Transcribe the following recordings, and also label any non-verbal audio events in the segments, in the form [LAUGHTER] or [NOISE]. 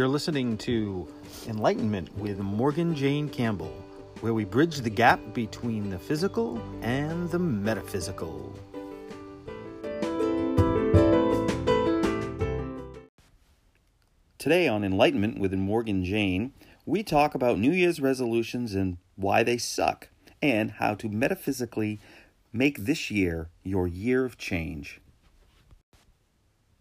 You're listening to Enlightenment with Morgan Jayne Campbell, where we bridge the gap between the physical and the metaphysical. Today on Enlightenment with Morgan Jayne, we talk about New Year's resolutions and why they suck, and how to metaphysically make this year your year of change.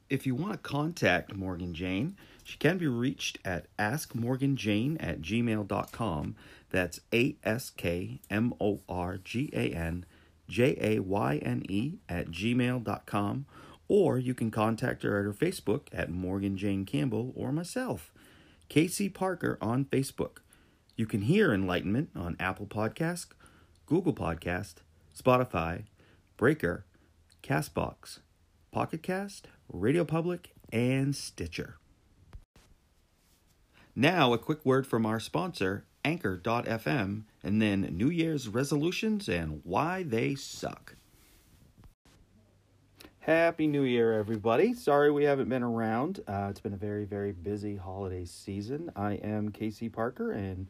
If you want to contact Morgan Jayne, she can be reached at askmorganjayne at gmail.com. That's A S K M O R G A N J A Y N E at gmail.com. Or you can contact her at her Facebook at Morgan Jayne Campbell or myself, Casey Parker on Facebook. You can hear Enlightenment on Apple Podcast, Google Podcast, Spotify, Breaker, Castbox, Pocket Cast, Radio Public, and Stitcher. Now, a quick word from our sponsor, Anchor.fm, and then New Year's resolutions and why they suck. Happy New Year, everybody. Sorry we haven't been around. Uh, it's been a very, very busy holiday season. I am Casey Parker, and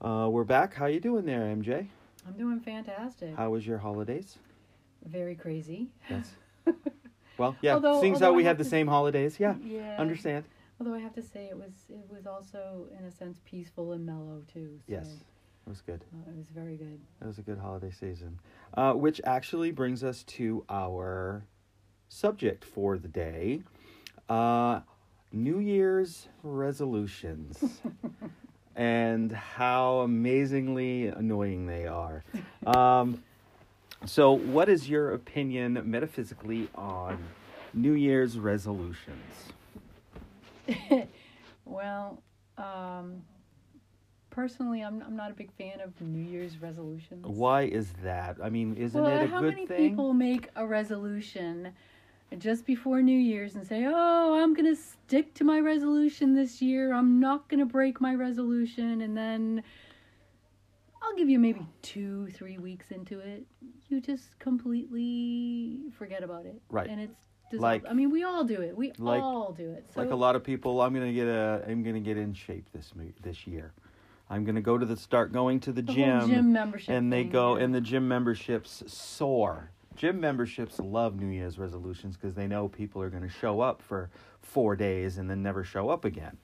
uh, we're back. How you doing there, MJ? I'm doing fantastic. How was your holidays? Very crazy. Yes. [LAUGHS] Well, yeah. Although- seeing although how we have have the to- same holidays, yeah, Yeah. understand. Although I have to say it was it was also in a sense peaceful and mellow too. So, Yes, it was good. uh, it was very good. It was a good holiday season. Uh, which actually brings us to our subject for the day uh, New Year's resolutions. [LAUGHS] and how amazingly annoying they are. Um, so, what is your opinion metaphysically on New Year's resolutions? [LAUGHS] Well, um, personally, I'm I'm not a big fan of New Year's resolutions. Why is that? I mean, isn't well, it a good thing? how many people make a resolution just before New Year's and say, "Oh, I'm gonna stick to my resolution this year. I'm not gonna break my resolution," and then I'll give you maybe two, three weeks into it, you just completely forget about it, Right. And it's dissolved. Like- I mean, we all do it. We like- all do it. So like a lot of people i'm gonna get a i'm gonna get in shape this this year i'm gonna go to the start going to the, the gym, gym membership, and they thing, go yeah. and the gym memberships soar gym memberships love new year's resolutions because they know people are going to show up for four days and then never show up again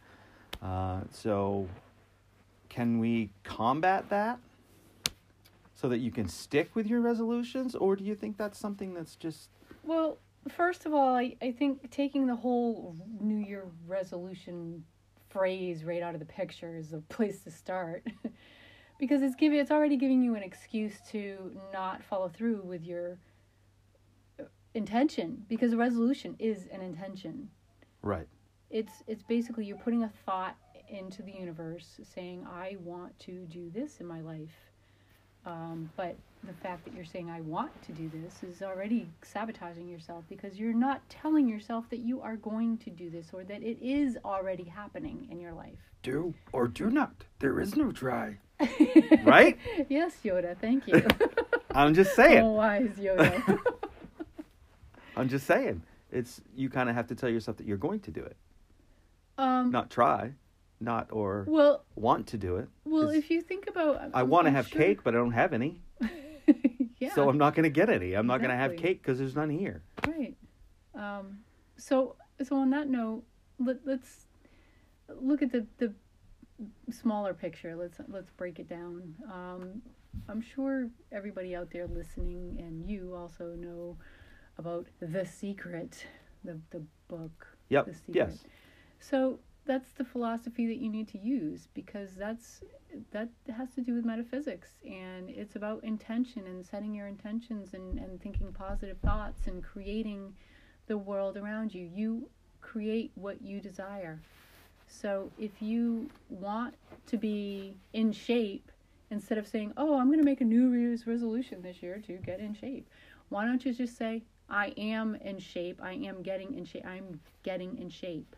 uh, so can we combat that so that you can stick with your resolutions or do you think that's something that's just Well, first of all, I, I think taking the whole New Year resolution phrase right out of the picture is a [LAUGHS] place to start. [LAUGHS] because it's giving it's already giving you an excuse to not follow through with your uh, intention because a resolution is an intention. right It's it's basically you're putting a thought into the universe saying I want to do this in my life. Um, but the fact that you're saying I want to do this is already sabotaging yourself because you're not telling yourself that you are going to do this or that it is already happening in your life. do or do not. There is no try [LAUGHS] right? Yes, Yoda, thank you. [LAUGHS] i'm just oh, saying wise Yoda. [LAUGHS] i'm just saying. It's you kind of have to tell yourself that you're going to do it. Um, not try. Not or well, want to do it. Well, if you think about, i I'm- want to have sure- cake but i don't have any yeah. so i'm not going to get any i'm not going to have cake because there's none here Right. Um, so so on that note, let, let's look at the, the smaller picture. Let's let's break it down. Um, I'm sure everybody out there listening and you also know about The Secret, the the book. yep The Secret. yes So that's the philosophy that you need to use because that's that has to do with metaphysics and it's about intention and setting your intentions and, and thinking positive thoughts and creating the world around you. You create what you desire. So if you want to be in shape, instead of saying, Oh, I'm going to make a New Year's resolution this year to get in shape, why don't you just say, I am in shape, I am getting in shape, I'm getting in shape.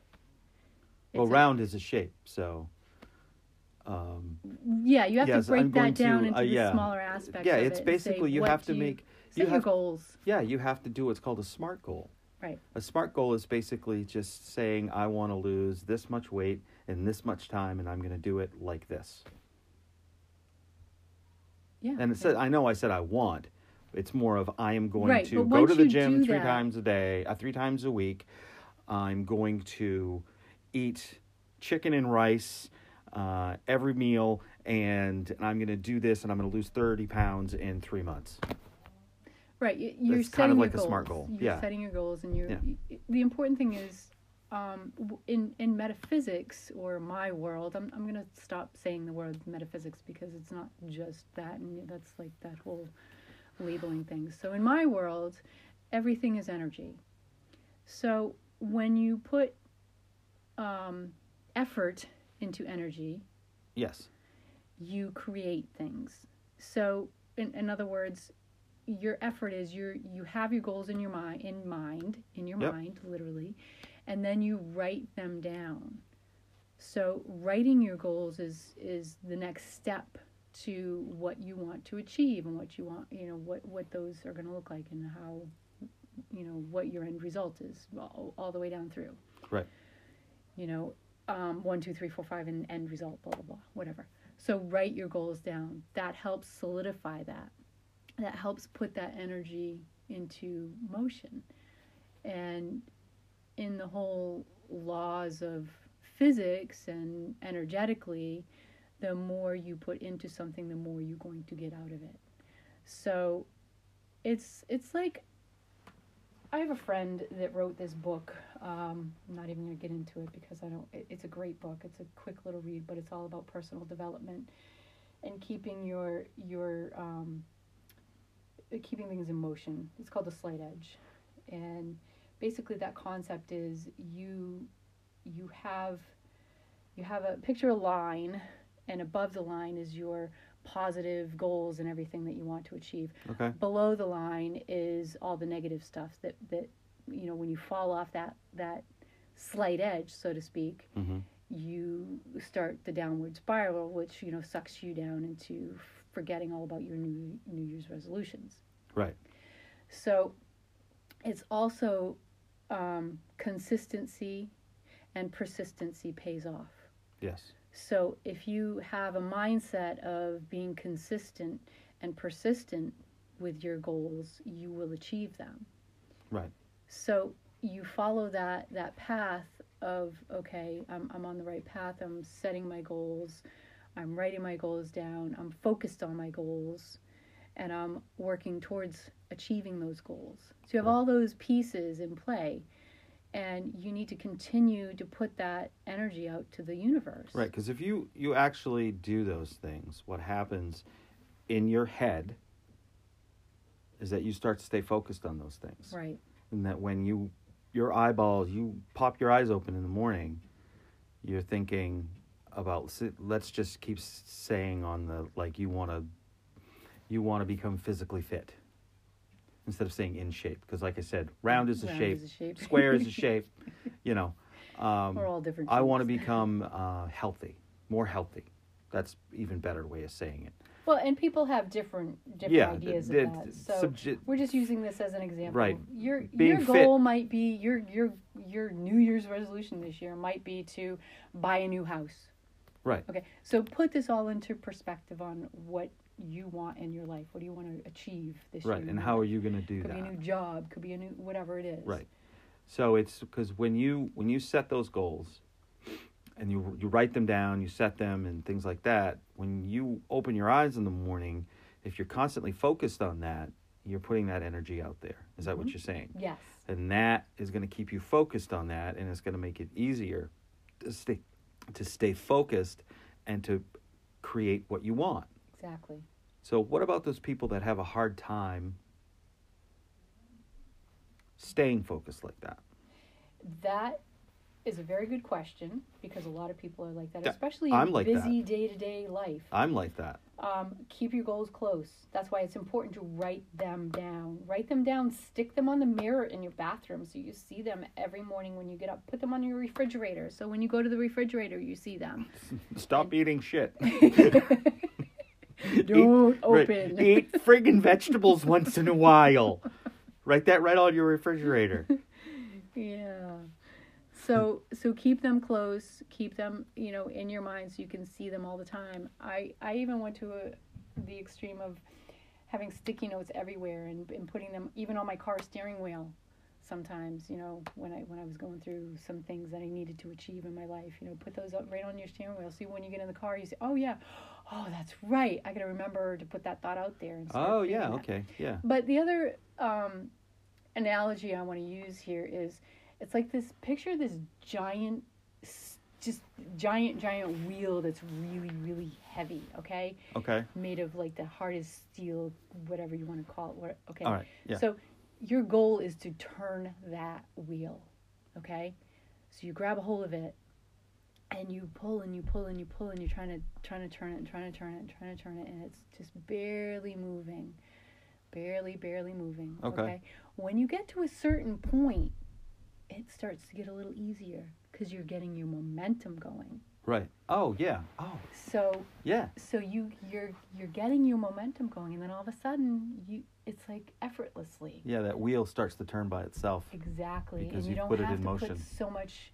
Well It's a- round is a shape so um yeah, you have yes, to break that down to, into uh, the yeah. smaller aspects. yeah of it's it say basically you have to you- make set you your have goals. yeah you have to do what's called a smart goal Right. A smart goal is basically just saying, I want to lose this much weight in this much time, and I'm going to do it like this. Yeah. And it said, I know I said I want. It's more of I am going Right, to go to the gym three that- times a day, uh, three times a week. I'm going to eat chicken and rice uh, every meal, and I'm going to do this, and I'm going to lose 30 pounds in three months. Right. You're That's kind setting of your like a goals. SMART goal. You're Yeah. setting your goals, and you're. Yeah. The important thing is, um, in in metaphysics or my world, I'm I'm gonna stop saying the word metaphysics because it's not just that, and that's like that whole labeling thing. So in my world, everything is energy. So when you put um, effort into energy, Yes. you create things. So, in, in other words, your effort is you you have your goals in your mind in mind in your Yep. mind literally, and then you write them down. So, writing your goals is is the next step to what you want to achieve and what you want you know what what those are going to look like and how you know what your end result is all, all the way down through Right. You know, um, one, two, three, four, five, and end result, blah, blah, blah, whatever. So write your goals down. That helps solidify that. That helps put that energy into motion. And in the whole laws of physics and energetically, the more you put into something, the more you're going to get out of it. So it's it's like I have a friend that wrote this book. Um, I'm not even going to get into it because I don't. It, it's a great book. It's a quick little read, but it's all about personal development and keeping your your um, uh, keeping things in motion. It's called the slight edge, and basically that concept is you you have you have a picture a line, and above the line is your positive goals and everything that you want to achieve Okay. below the line is all the negative stuff that that you know when you fall off that that slight edge so to speak hmm you start the downward spiral which you know sucks you down into forgetting all about your new new year's resolutions Right. so it's also um, consistency and persistency pays off Yes. so if you have a mindset of being consistent and persistent with your goals, you will achieve them. Right. So you follow that that path of okay, I'm I'm on the right path. I'm setting my goals. I'm writing my goals down. I'm focused on my goals and I'm working towards achieving those goals. So you have all those pieces in play and you need to continue to put that energy out to the universe. Right, because if you you actually do those things, what happens in your head is that you start to stay focused on those things, Right. And that when you your eyeballs, you pop your eyes open in the morning, you're thinking about. Let's just keep saying on the like you want to you want to become physically fit instead of saying in shape, because like I said, round is a Round shape, is a shape. square is a [LAUGHS] shape, you know. Um, We're all different. I want to become uh, healthy, more healthy. That's even better way of saying it. Well, and people have different different Yeah, ideas the- of that. So we're just using this as an example. Right. Your Being your fit- goal might be your your your New Year's resolution this year might be to buy a new house. Right. Okay. So put this all into perspective on what you want in your life. What do you want to achieve this Right. year? And how are you going to do could that? Could be a new job, could be a new whatever it is. Right. So it's because when you when you set those goals, and you you write them down, you set them, and things like that. When you open your eyes in the morning, if you're constantly focused on that, you're putting that energy out there. Is that what Mhm. you're saying? Yes. and that is going to keep you focused on that and it's going to make it easier to stay to stay focused and to create what you want Exactly. so what about those people that have a hard time staying focused like that That is a very good question because a lot of people are like that, especially I'm in like busy day to day life. i'm like that um, keep your goals close. That's why it's important to write them down. Write them down, stick them on the mirror in your bathroom so you see them every morning when you get up. Put them on your refrigerator so when you go to the refrigerator, you see them. [LAUGHS] stop eating shit [LAUGHS] Don't Eat- right, open. eat friggin vegetables once in a while [LAUGHS] write that right on your refrigerator Yeah. So so keep them close, keep them, you know, in your mind so you can see them all the time. I I even went to a, the extreme of having sticky notes everywhere and, and putting them even on my car steering wheel sometimes, you know, when I when I was going through some things that I needed to achieve in my life, you know, put those up right on your steering wheel. See when you get in the car you say, Oh yeah, oh that's right. I gotta remember to put that thought out there and Oh yeah, that. okay, yeah. But the other um, analogy I want to use here is it's like this picture this giant, just giant, giant wheel that's really, really heavy, okay? Okay. Made of like the hardest steel, whatever you want to call it. What, okay. All right. Yeah. So your goal is to turn that wheel, okay? So you grab a hold of it and you pull and you pull and you pull and you're trying to trying to turn it and trying to turn it and trying to turn it and it's just barely moving. Barely, barely moving. Okay. When you get to a certain point, it starts to get a little easier because you're getting your momentum going. right. Oh yeah. Oh So yeah. so you you're you're getting your momentum going and then all of a sudden you it's like effortlessly. Yeah. That wheel starts to turn by itself. Exactly. Because and you you've don't put it have in to motion. put so much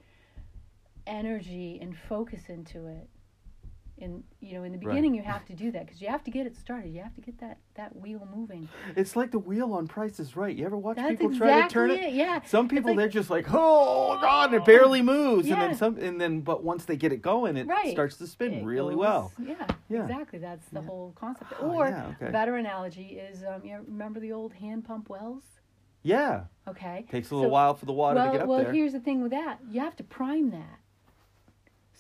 energy and focus into it. In you know, in the Right. beginning you have to do that because you have to get it started. You have to get that that wheel moving. It's like the wheel on Price is Right. You ever watch That's people exactly try to turn it? it. Yeah. Some people like- they're just like, oh god, it barely moves, yeah. and then some, and then but once they get it going, it Right. starts to spin It really goes- well. Yeah, Yeah. exactly. That's the Yeah. whole concept. Oh, or yeah, okay. a better analogy is um, you remember the old hand pump wells? Yeah, Okay. takes a little So- while for the water well, to get up well, there. here's the thing with that. You have to prime that.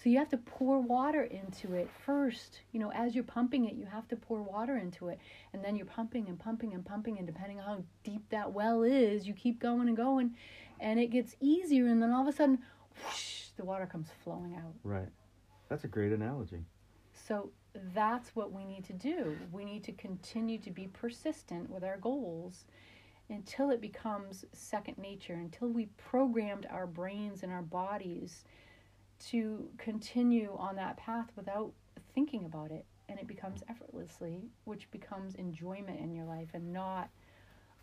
So you have to pour water into it first. You know, as you're pumping it, you have to pour water into it. And then you're pumping and pumping and pumping. And depending on how deep that well is, you keep going and going. And it gets easier. And then all of a sudden, whoosh, the water comes flowing out. Right, that's a great analogy. So that's what we need to do. We need to continue to be persistent with our goals until it becomes second nature, until we programmed our brains and our bodies to continue on that path without thinking about it and it becomes effortlessly which becomes enjoyment in your life and not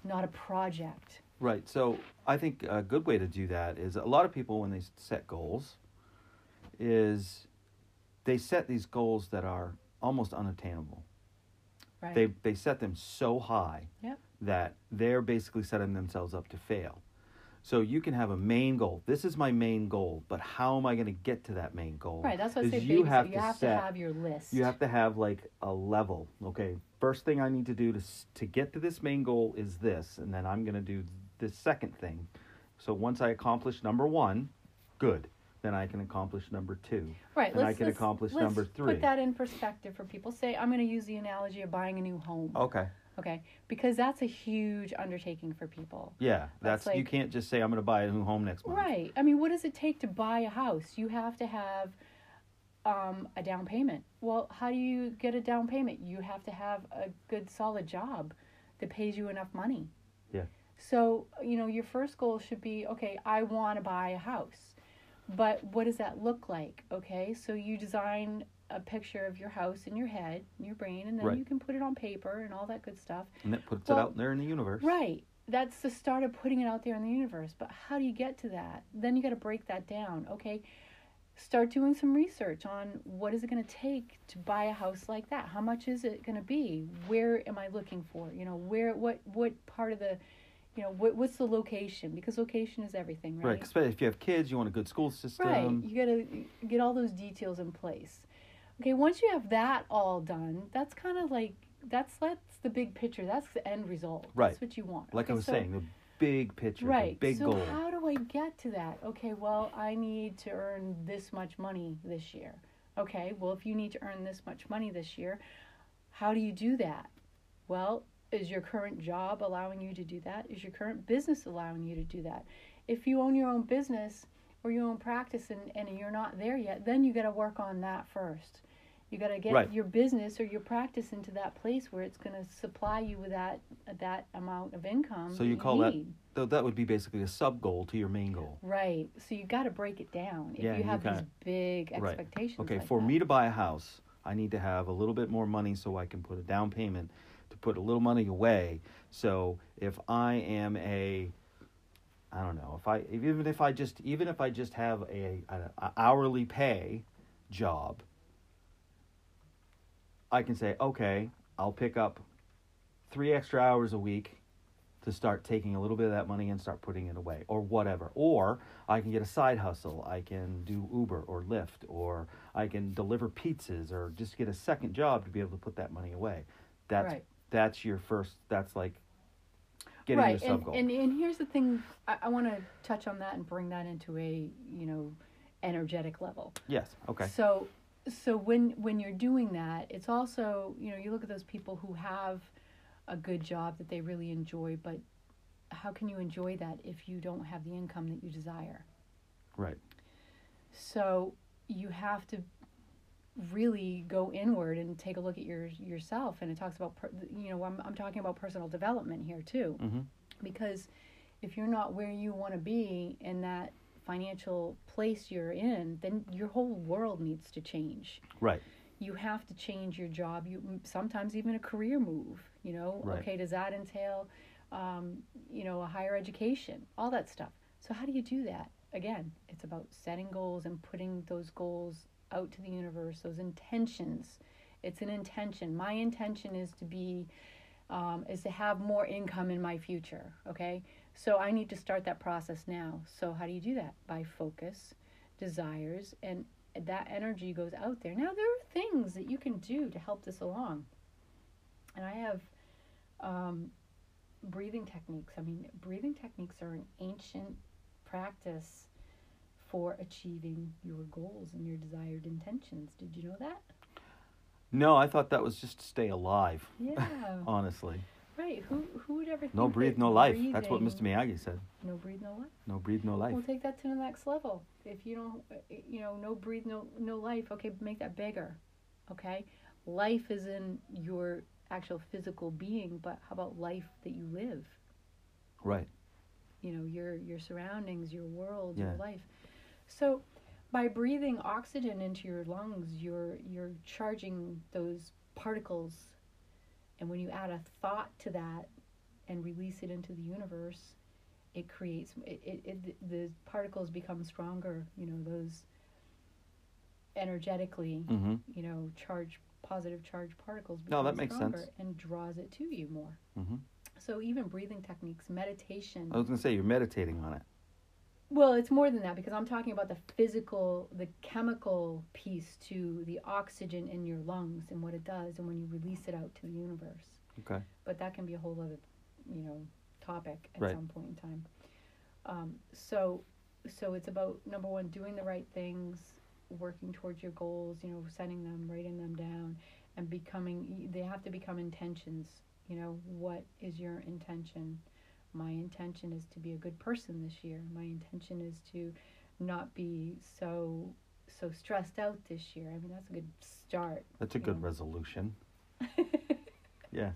not a project Right. So I think a good way to do that is a lot of people when they set goals is they set these goals that are almost unattainable. right They they set them so high Yep. that they're basically setting themselves up to fail. So you can have a main goal. This is my main goal, but how am I going to get to that main goal? right that's what I say you have you to have set to have your list you have to have like a level okay first thing i need to do to to get to this main goal is this and then i'm going to do this second thing so once i accomplish number one good then i can accomplish number two Right. and I can accomplish number three. Put that in perspective for people. Say, I'm going to use the analogy of buying a new home. okay Okay. Because that's a huge undertaking for people. yeah That's that's, you can't just say i'm going to buy a new home next month Right. I mean, what does it take to buy a house? You have to have um, a down payment. Well, how do you get a down payment? You have to have a good, solid job that pays you enough money. Yeah. So, you know, your first goal should be okay, I want to buy a house. But what does that look like? Okay. So you design a picture of your house in your head, in your brain, and then Right. you can put it on paper and all that good stuff. and that puts Well, it out there in the universe Right. That's the start of putting it out there in the universe. But how do you get to that? Then you got to break that down. Okay. Start doing some research on what is it going to take to buy a house like that? How much is it going to be? Where am I looking for? You know, where what what part of the you know, what what's the location? Because location is everything, right right? especially if you have kids you want a good school system Right. You got to get all those details in place. Okay, once you have that all done, that's kind of like that's that's the big picture. That's the end result. Right. That's what you want. like i was so- saying the big picture Right. the big so goal how do I get to that? Okay, well, I need to earn this much money this year. Okay, well, if you need to earn this much money this year, how do you do that? Well, is your current job allowing you to do that? Is your current business allowing you to do that? If you own your own business or your own practice and, and you're not there yet, then you got to work on that first. You got to get Right. your business or your practice into that place where it's going to supply you with that that amount of income. so you that call that need. th- that would be basically a sub goal to your main goal Right. So you got to break it down if Yeah, you you have these kinda- big Right. Okay, like for that. me to buy a house, I need to have a little bit more money so I can put a down payment to put a little money away. So if I am a I don't know if I even if I just even if I just have a, a, a hourly pay job, I can say okay, I'll pick up three extra hours a week to start taking a little bit of that money and start putting it away or whatever. Or I can get a side hustle. I can do Uber or Lyft or I can deliver pizzas or just get a second job to be able to put that money away. That's Right. that's your first that's like getting right your sub goal. and, and and here's the thing i, I want to touch on that and bring that into a you know energetic level yes. Okay. so so when when you're doing that it's also you know you look at those people who have a good job that they really enjoy but how can you enjoy that if you don't have the income that you desire Right. so you have to really go inward and take a look at your yourself and it talks about per, you know I'm, I'm talking about personal development here too. Mm-hmm. because if you're not where you want to be in that financial place you're in then your whole world needs to change. Right. you have to change your job. You sometimes even a career move you know? Right. okay does that entail um, you know a higher education? All that stuff. So how do you do that? Again it's about setting goals and putting those goals out to the universe those intentions. It's an intention. My intention is to be um, is to have more income in my future okay? So i need to start that process now. So how do you do that? By focus desires and that energy goes out there. Now there are things that you can do to help this along. And i have um, breathing techniques. I mean breathing techniques are an ancient practice for achieving your goals and your desired intentions did you know that No, I thought that was just to stay alive. yeah [LAUGHS] Honestly, right who who would ever think no breathe, no life. That's what Mr. breathing- Miyagi said. no breathe no life No breathe, no life. We'll take that to the next level. If you don't, uh, you know, no breathe, no no life. Okay, make that bigger. Okay, life is in your actual physical being, but how about life that you live? Right. You know, your your surroundings, your world, Yeah. your life. So, by breathing oxygen into your lungs, you're you're charging those particles, and when you add a thought to that and release it into the universe, it creates it, it, it the particles become stronger you know those energetically Mm-hmm. you know charge positive charge particles No, that makes stronger sense. and draws it to you more Mm-hmm. so even breathing techniques meditation I was gonna say you're meditating on it. Well it's more than that because i'm talking about the physical the chemical piece to the oxygen in your lungs and what it does and when you release it out to the universe Okay. but that can be a whole other you know topic at Right. some point in time um, so so it's about number one doing the right things working towards your goals you know setting them writing them down and becoming they have to become intentions you know what is your intention my intention is to be a good person this year my intention is to not be so so stressed out this year i mean that's a good start That's a good know. resolution. [LAUGHS] Yeah.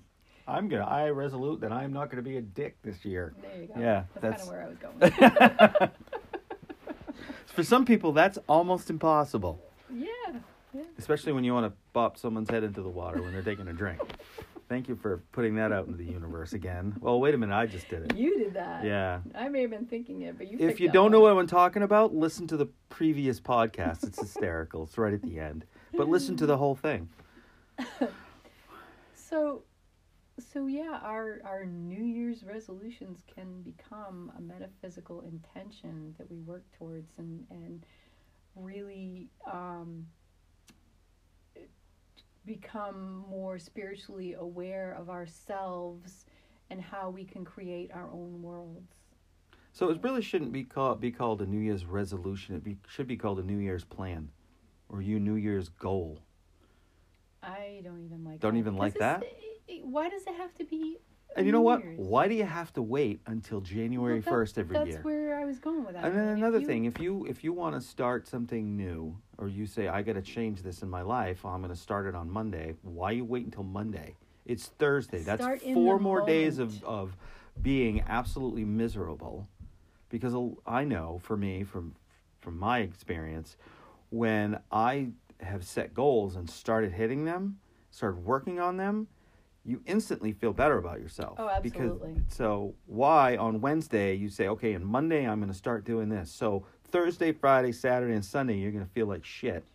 I'm gonna. I resolute that I'm not gonna be a dick this year. there you go Yeah, that's, that's- kind of where i was going [LAUGHS] For some people, that's almost impossible, yeah yeah especially when you want to bop someone's head into the water when they're taking a drink. Thank you for putting that out into the universe again. Well, wait a minute, I just did it. You did that. Yeah. I may have been thinking it, but you. If you don't on know what I'm talking about, listen to the previous podcast. It's hysterical. It's right at the end. But listen to the whole thing. [LAUGHS] So, so yeah, our our New Year's resolutions can become a metaphysical intention that we work towards, and and really um, become more spiritually aware of ourselves and how we can create our own worlds. So it really shouldn't be called be called a New Year's resolution. It be, should be called a New Year's plan, or you New Year's goal. I don't even like. Don't that even like it- Why does it have to be? And you know what? Year's? Why do you have to wait until January Well, first every that's year? That's where I was going with that. And then mean, if another you- thing, if you if you want to start something new, or you say I got to change this in my life, I'm going to start it on Monday. Why you wait until Monday? It's Thursday. That's four more days of of being absolutely miserable. Because I know for me, from from my experience, when I have set goals and started hitting them, started working on them, you instantly feel better about yourself. Oh, absolutely. Because, so why on Wednesday you say, okay, and Monday I'm going to start doing this. So Thursday, Friday, Saturday, and Sunday you're going to feel like shit.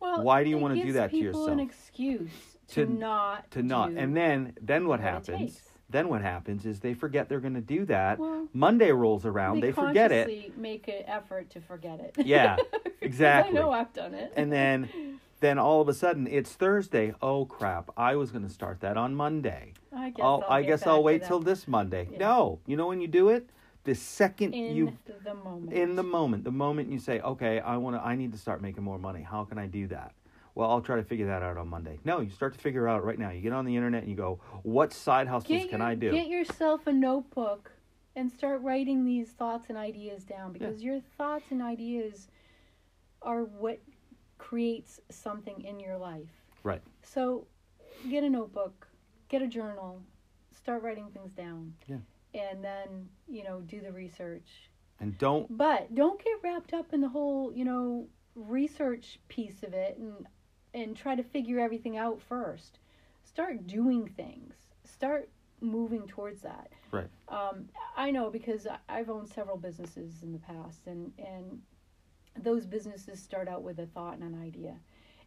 Well, Why do you wanna do that to people An yourself? excuse to, To- not To not, and then then what what happens? Then what happens is they forget they're going to do that. Well, Monday rolls around, they, forget it, make an effort to forget it. Yeah, [LAUGHS] exactly. I know I've done it. and then [LAUGHS] then all of a sudden it's Thursday. Oh crap! I was going to start that on Monday. I guess I'll, I'll I guess I'll wait till this Monday. Yeah. No, you know when you do it, the second in you the moment. in the moment, the moment you say, "Okay, I want to, I need to start making more money. How can I do that?" Well, I'll try to figure that out on Monday. No, you start to figure it out right now. You get on the internet and you go, "What side hustles can I do?" Get yourself a notebook and start writing these thoughts and ideas down because your thoughts and ideas are what creates something in your life. Right. So, get a notebook, get a journal, start writing things down. Yeah. And then, you know, do the research. and don't But don't get wrapped up in the whole, you know, research piece of it and and try to figure everything out first. Start doing things. Start moving towards that. Right. Um, I know because I've owned several businesses in the past, and and those businesses start out with a thought and an idea.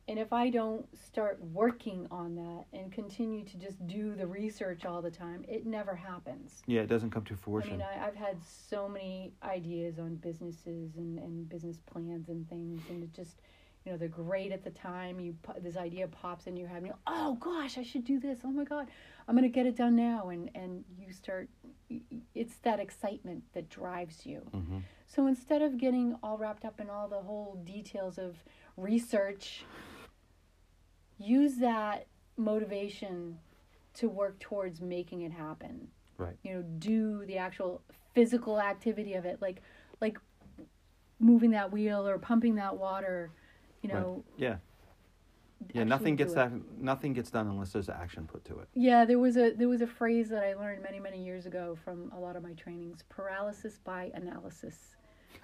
And if I don't start working on that and continue to just do the research all the time, it never happens. yeah, it doesn't come to fruition. I mean, I, I've had so many ideas on businesses and, and business plans and things, and it just, you know, they're great at the time. You this idea pops in your head, and you oh gosh, I should do this. Oh my god, I'm gonna get it done now, and and you start. It's that excitement that drives you. hmm So instead of getting all wrapped up in all the whole details of research, use that motivation to work towards making it happen. Right. You know, do the actual physical activity of it, like like moving that wheel or pumping that water. You Right. know, Yeah. Yeah, nothing gets that. Nothing gets done unless there's action put to it. Yeah, there was a there was a phrase that I learned many many years ago from a lot of my trainings: paralysis by analysis. [LAUGHS]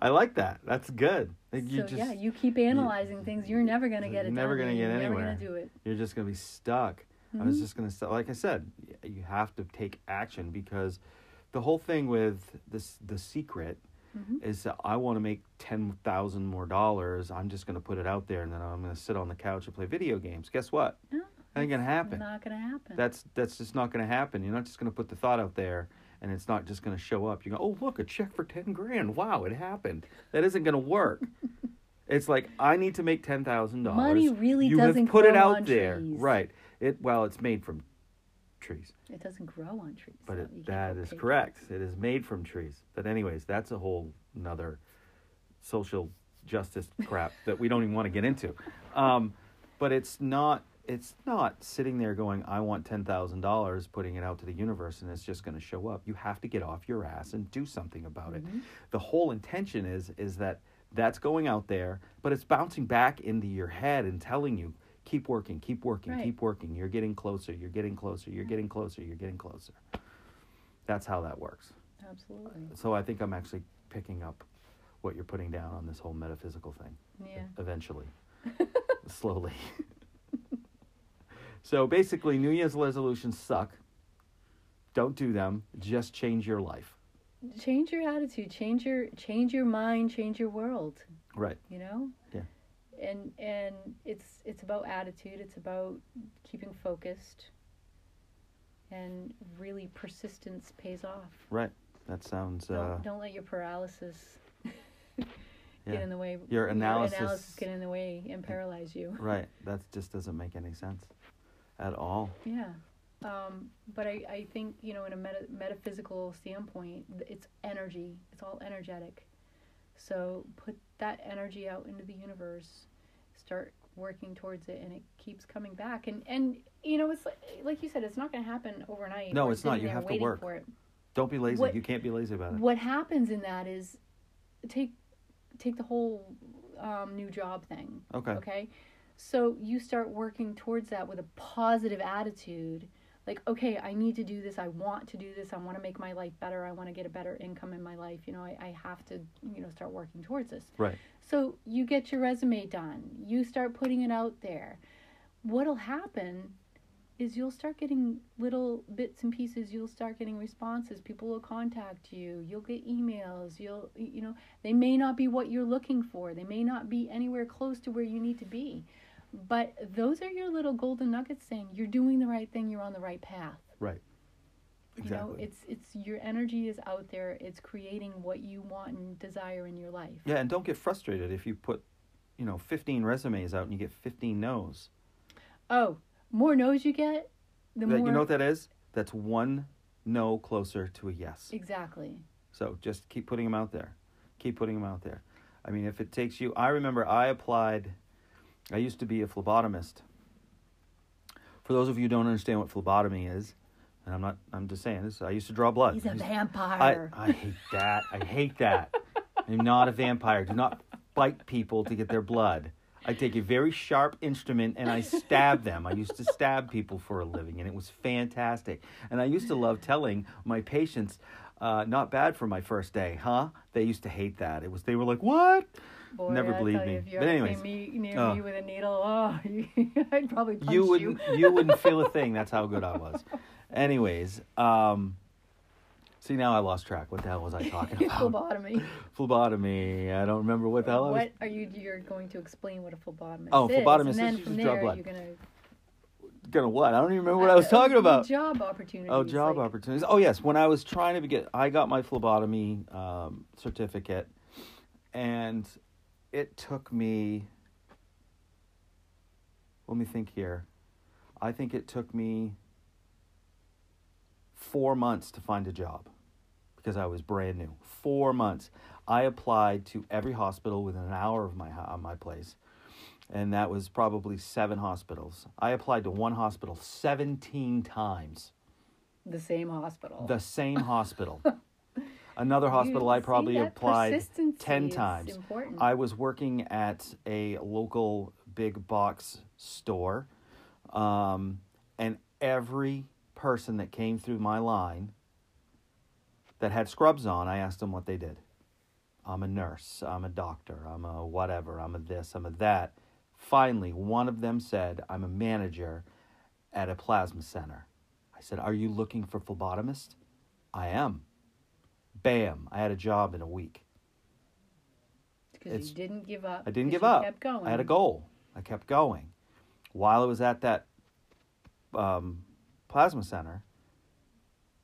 I like that. That's good. You so just yeah, you keep analyzing things, you're never gonna get it. never done, gonna get you're anywhere. Never gonna do it. you're just gonna be stuck. I was Mhm. just gonna say, like I said, you have to take action because the whole thing with this, the secret, Mhm. is that I want to make ten thousand more dollars. I'm just gonna put it out there, and then I'm gonna sit on the couch and play video games. Guess what? No, That ain't gonna happen. Not gonna happen. That's that's just not gonna happen. You're not just gonna put the thought out there, and it's not just gonna show up. You go, oh look, a check for ten grand. Wow, it happened. That isn't gonna work. [LAUGHS] it's like I need to make ten thousand dollars. Money really you doesn't have put it out there, trees. right? It well, it's made from trees, it doesn't grow on trees. but so it, that is correct. It is made from trees. But anyways, that's a whole another social justice crap that we don't even want to get into. Um, but it's not. It's not sitting there going, "I want ten thousand dollars," putting it out to the universe, and it's just going to show up. You have to get off your ass and do something about it. Mhm. The whole intention is is that that's going out there, but it's bouncing back into your head and telling you, "Keep working, keep working, Right. keep working. You're getting closer. You're getting closer. You're getting closer. You're getting closer." That's how that works. Absolutely. So I think I'm actually picking up what you're putting down on this whole metaphysical thing Yeah. eventually, [LAUGHS] slowly. [LAUGHS] so basically, New Year's resolutions suck. Don't do them. Just change your life. change your attitude. Change your change your mind. Change your world. Right. You know. Yeah. And and it's it's about attitude. It's about keeping focused. And really, persistence pays off. Right. That sounds. Uh, Don't, don't let your paralysis [LAUGHS] get in the way. Your analysis- analysis get in the way and paralyze you. [LAUGHS] right. That just doesn't make any sense at all. Yeah. Um, but I, I think, you know, in a meta- metaphysical standpoint, it's energy. It's all energetic. So put that energy out into the universe. Start working towards it, and it keeps coming back. And, and you know, it's like, like you said, it's not going to happen overnight. No, We're it's not. You have to work. For it. Don't be lazy. What- you can't be lazy about it. What happens in that is take take the whole um, new job thing. Okay. Okay. So you start working towards that with a positive attitude. Like, okay, I need to do this. I want to do this. I want to make my life better. I want to get a better income in my life. You know, I, I have to, you know, start working towards this. Right. So you get your resume done. You start putting it out there. What'll happen is you'll start getting little bits and pieces you'll start getting responses people will contact you you'll get emails you'll you know they may not be what you're looking for they may not be anywhere close to where you need to be but those are your little golden nuggets saying you're doing the right thing you're on the right path Right. you know Exactly. it's it's your energy is out there it's creating what you want and desire in your life Yeah, and don't get frustrated if you put, you know, 15 resumes out and you get 15 no's. oh more no's you get the That, more you know what that is? That's one no closer to a yes. exactly So just keep putting them out there. Keep putting them out there. I mean, if it takes you, I remember I applied, I used to be a phlebotomist. For those of you who don't understand what phlebotomy is, and I'm not, I'm just saying this, I used to draw blood. he's a used- vampire I, I hate that. I hate that. I'm not a vampire. Do not bite people to get their blood. I take a very sharp instrument and I stab them. I used to stab people for a living, and it was fantastic. And I used to love telling my patients, uh, "Not bad for my first day, huh?" They used to hate that. It was they were like, "What?" Boy, Never I believed tell you, me. If you But ever anyways, me, near oh. me with a needle, oh, [LAUGHS] I'd probably punch you you. wouldn't you wouldn't feel a thing. That's how good I was. Anyways, um, see now I lost track. What the hell was I talking [LAUGHS] about? phlebotomy. Phlebotomy. I don't remember what the hell I was. What are you? You're going to explain what a phlebotomist Oh, is, phlebotomist and then is from there blood. you're gonna. Gonna what? I don't even remember what I was Uh, talking about. Job opportunities. Oh, job like, opportunities. Oh, yes. When I was trying to get, I got my phlebotomy um, certificate, and it took me. Let me think here. I think it took me four months to find a job because I was brand new. Four months. I applied to every hospital within an hour of my ho- my place, and that was probably seven hospitals. I applied to one hospital seventeen times. The same hospital. The same hospital. [LAUGHS] Another hospital I probably applied 10 times. Important. I was working at a local big box store, um, and every person that came through my line that had scrubs on, I asked them what they did. I'm a nurse, I'm a doctor, I'm a whatever, I'm a this, I'm a that. Finally, one of them said, I'm a manager at a plasma center. I said, Are you looking for phlebotomist? I am. Bam, I had a job in a week. because you didn't give up. I didn't give up. Kept going. I had a goal. I kept going. While I was at that um, plasma center,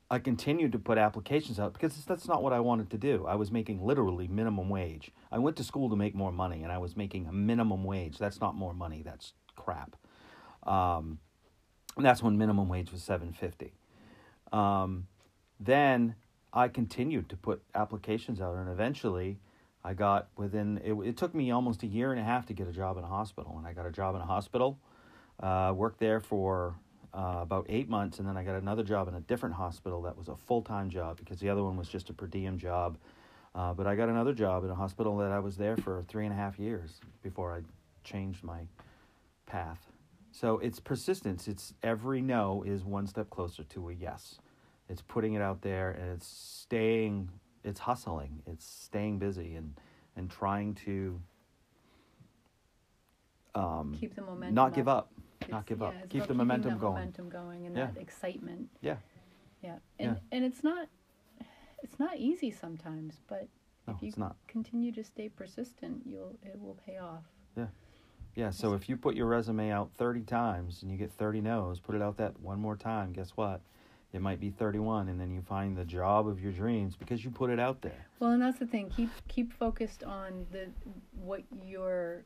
I continued to put applications out because that's not what I wanted to do. I was making literally minimum wage. I went to school to make more money, and I was making a minimum wage. That's not more money. That's crap. Um, and that's when minimum wage was seven fifty. Um, then I continued to put applications out, and eventually, I got within. It, it took me almost a year and a half to get a job in a hospital, and I got a job in a hospital. Uh, worked there for uh, about eight months, and then I got another job in a different hospital that was a full time job because the other one was just a per diem job. Uh, but I got another job in a hospital that I was there for three and a half years before I changed my path. So it's persistence. It's every no is one step closer to a yes. It's putting it out there and it's staying. It's hustling. It's staying busy and and trying to um, Keep the momentum. not give up. It's- Not give yeah, up. Keep the momentum going. Momentum going and Yeah. that excitement. Yeah. Yeah. And and it's not it's not easy sometimes, but No, if you it's not. continue to stay persistent, you'll it will pay off. Yeah. Yeah, so if you put your resume out 30 times and you get 30 no's, put it out that one more time, guess what? It might be 31 and then you find the job of your dreams because you put it out there. Well, and that's the thing. Keep keep focused on the what your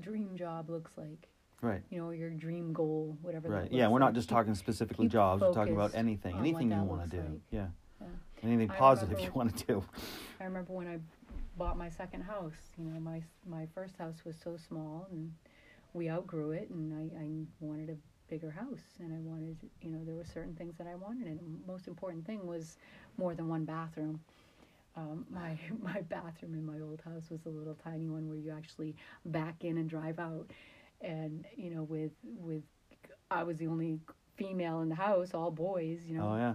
dream job looks like. Right. You know, your dream goal, whatever. that Right. Yeah, we're not like. just Keep- talking specifically keep jobs, we're talking about anything. Anything you want to do. like. Yeah. Yeah. Anything I positive you want to do. I remember when I bought my second house. You know, my my first house was so small, and we outgrew it, and I, I wanted a bigger house, and I wanted, you know, there were certain things that I wanted, and the most important thing was more than one bathroom. Um, [LAUGHS] my my bathroom in my old house was a little tiny one where you actually back in and drive out, and you know, with with I was the only female in the house, all boys, you know. Oh yeah.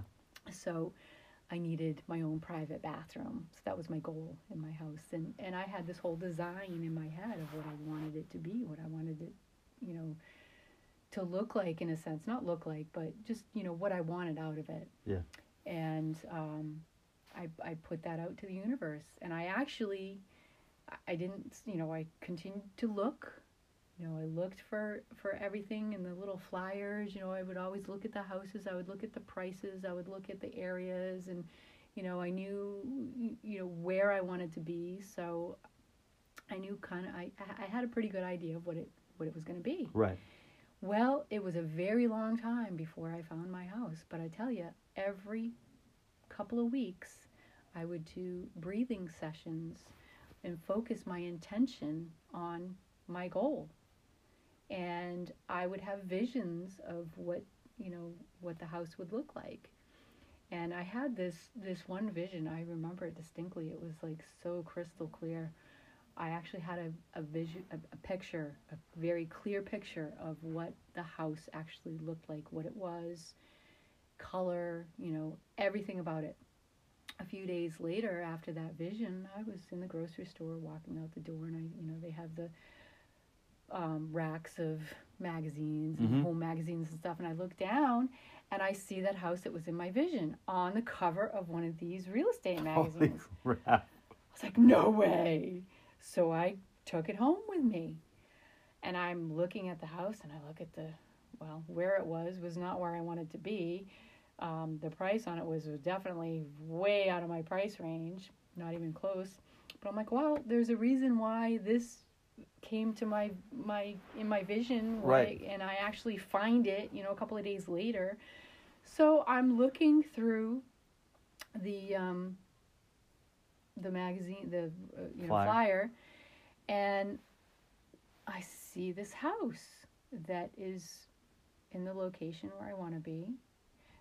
So I needed my own private bathroom. So that was my goal in my house. And, and I had this whole design in my head of what I wanted it to be, what I wanted it, you know, to look like in a sense, not look like, but just you know what I wanted out of it. Yeah. And um, I I put that out to the universe, and I actually I didn't you know I continued to look. You know, I looked for for everything in the little flyers. You know, I would always look at the houses. I would look at the prices. I would look at the areas, and you know, I knew you know where I wanted to be. So I knew kind of I I had a pretty good idea of what it what it was going to be. Right. Well, it was a very long time before I found my house, but I tell you, every couple of weeks, I would do breathing sessions and focus my intention on my goal. And I would have visions of what, you know, what the house would look like. And I had this this one vision, I remember it distinctly. It was like so crystal clear I actually had a, a vision, a, a, picture, a very clear picture of what the house actually looked like, what it was, color, you know, everything about it. A few days later, after that vision, I was in the grocery store walking out the door, and I, you know, they have the um, racks of magazines, Mhm. and home magazines and stuff, and I look down, and I see that house that was in my vision on the cover of one of these real estate [LAUGHS] magazines. Holy crap. I was like, no way. So I took it home with me. And I'm looking at the house and I look at the, well, where it was was not where I wanted to be. Um, the price on it was, was definitely way out of my price range, not even close. But I'm like, well, there's a reason why this came to my my in my vision Right. and I actually find it, you know, a couple of days later. So I'm looking through the um, the magazine, the uh, you know Flyer. flyer, and I see this house that is in the location where I want to be.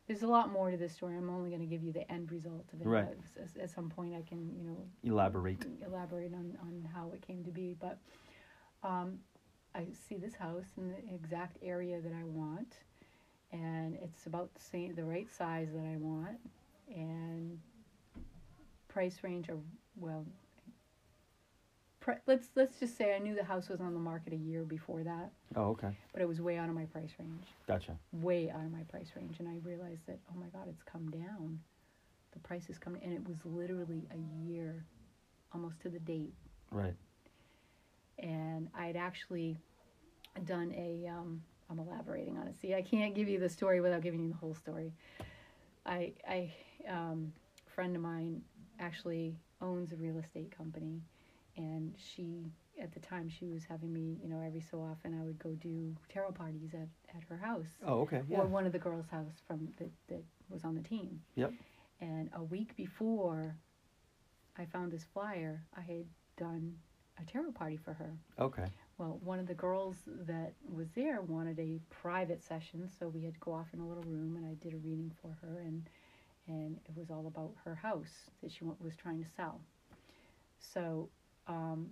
There's a lot more to this story. I'm only going to give you the end result of it. Right. At, at some point, I can you know Elaborate. elaborate on, on how it came to be. But um, I see this house in the exact area that I want, and it's about the same, the right size that I want, and price range of well. Let's let's just say I knew the house was on the market a year before that, Oh, okay. but it was way out of my price range, Gotcha. way out of my price range, and I realized that oh my god, it's come down. The price has come, and it was literally a year, almost to the date Right. and I'd actually done a. Um, I'm elaborating on it. See, I can't give you the story without giving you the whole story. I, I, um, friend of mine actually owns a real estate company, and she, at the time, she was having me, you know, every so often I would go do tarot parties at, at her house Oh, okay. Yeah. or one of the girls' house from that that was on the team. Yep. And a week before I found this flyer, I had done a tarot party for her. Okay. Well, one of the girls that was there wanted a private session, so we had to go off in a little room, and I did a reading for her, and and it was all about her house that she was trying to sell. So, um,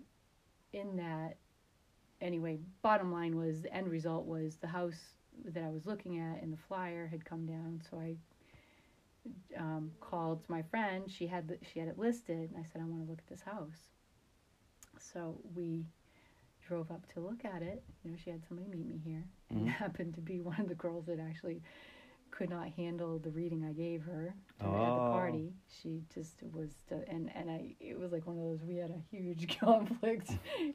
in that, anyway, bottom line was the end result was the house that I was looking at in the flyer had come down, so I um, called my friend. She had the, she had it listed, and I said I want to look at this house. So we drove up to look at it. You know, she had somebody meet me here. And Mhm. it happened to be one of the girls that actually could not handle the reading I gave her at the Oh. party. She just was, and and I. It was like one of those. We had a huge [LAUGHS] conflict.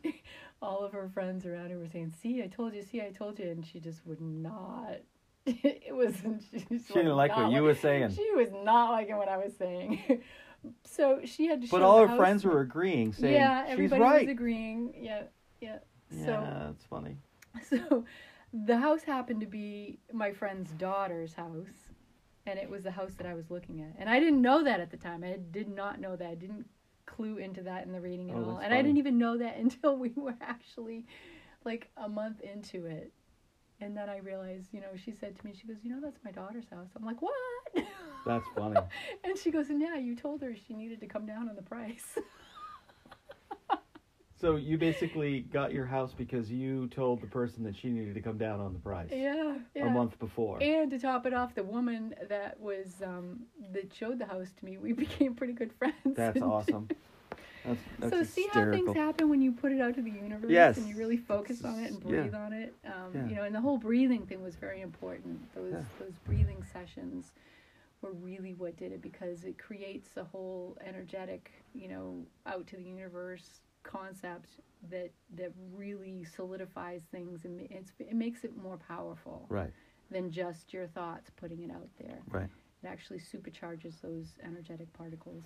[LAUGHS] All of her friends around her were saying, "See, I told you. See, I told you," and she just would not. [LAUGHS] it wasn't. She, She didn't like what not you were saying. She was not liking what I was saying. so she had to. But all her house- friends were agreeing, saying yeah, she's everybody right. was agreeing. Yeah, yeah. yeah, So that's funny. so the house happened to be my friend's daughter's house, and it was the house that I was looking at. And I didn't know that at the time. I did not know that. I didn't clue into that in the reading at Oh, all. And I didn't even know that [LAUGHS] until we were actually like a month into it. And then I realized, you know, she said to me, she goes, you know, that's my daughter's house. I'm like, what? That's [LAUGHS] funny. and she goes, and yeah, you told her she needed to come down on the price. [LAUGHS] So you basically got your house because you told the person that she needed to come down on the price yeah, yeah. a month before. And to top it off, the woman that was um, that showed the house to me, we [LAUGHS] became pretty good friends. That's [LAUGHS] awesome. That's, that's so see how things happen when you put it out to the universe Yes. and you really focus on it and Yeah. breathe on it. Um, Yeah. You know, and the whole breathing thing was very important. Those Yeah. those breathing sessions were really what did it because it creates a whole energetic, you know, out to the universe concept that that really solidifies things and it's, it makes it more powerful Right, than just your thoughts putting it out there. right. It actually supercharges those energetic particles.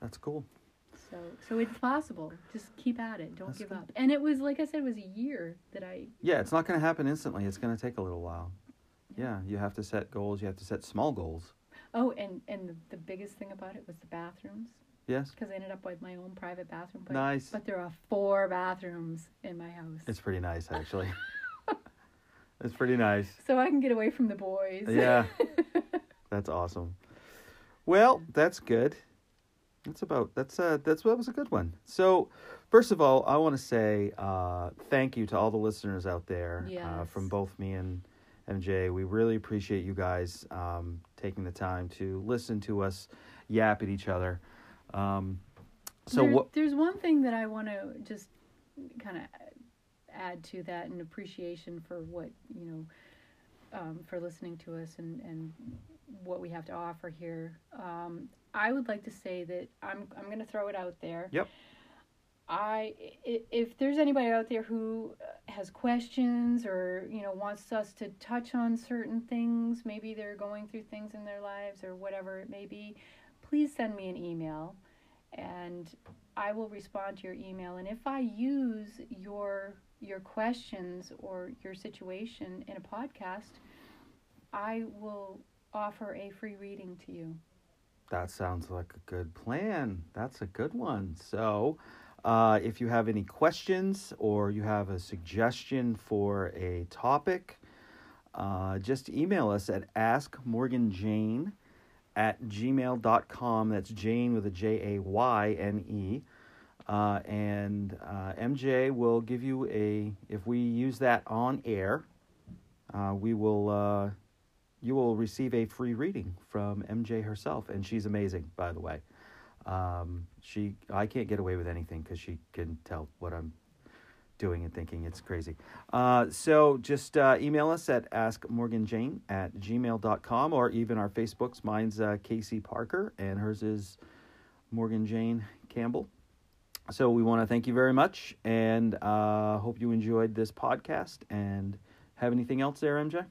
That's cool. So, so it's possible. Just keep at it. Don't That's give up. And it was, like I said, it was a year that I. Yeah, it's not going to happen instantly. It's going to take a little while. Yeah, you have to set goals. You have to set small goals. Oh, and and the, the biggest thing about it was the bathrooms Yes, because I ended up with my own private bathroom. But, nice. But there are four bathrooms in my house, It's pretty nice, actually. [LAUGHS] it's pretty nice. so I can get away from the boys. Yeah, [LAUGHS] that's awesome. Well, that's good. That's about that's uh that's that was a good one. So, first of all, I want to say uh, thank you to all the listeners out there uh, from both me and MJ. We really appreciate you guys um, taking the time to listen to us yap at each other. Um, so There- what? There's one thing that I want to just kind of add to that in appreciation for what you know um, for listening to us and and what we have to offer here. Um, I would like to say that I'm I'm going to throw it out there. Yep. I i- if there's anybody out there who uh, has questions or you know wants us to touch on certain things, maybe they're going through things in their lives or whatever it may be, please send me an email and I will respond to your email and if I use your your questions or your situation in a podcast, I will offer a free reading to you. That sounds like a good plan. That's a good one. So, uh, if you have any questions or you have a suggestion for a topic, uh, just email us at askmorganjayne at gmail.com. That's Jayne with a J A Y N E. Uh, and uh, MJ will give you a, if we use that on air, uh, we will. Uh, you will receive a free reading from MJ herself, and she's amazing, by the way. Um, she, I can't get away with anything because she can tell what I'm doing and thinking. It's crazy. Uh, so just uh, email us at askmorganjayne at gmail.com or even our Facebooks. Mine's uh, Casey Parker, and hers is Morgan Jayne Campbell. So we want to thank you very much, and uh, hope you enjoyed this podcast. And have anything else there, MJ?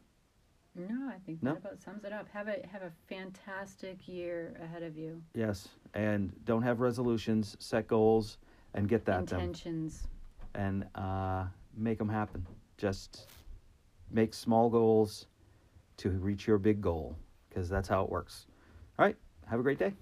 No, I think No? that about sums it up. Have a have a fantastic year ahead of you. Yes, and don't have resolutions, set goals, and get that Intentions. And uh, make them happen. Just make small goals to reach your big goal, because that's how it works. All right, have a great day.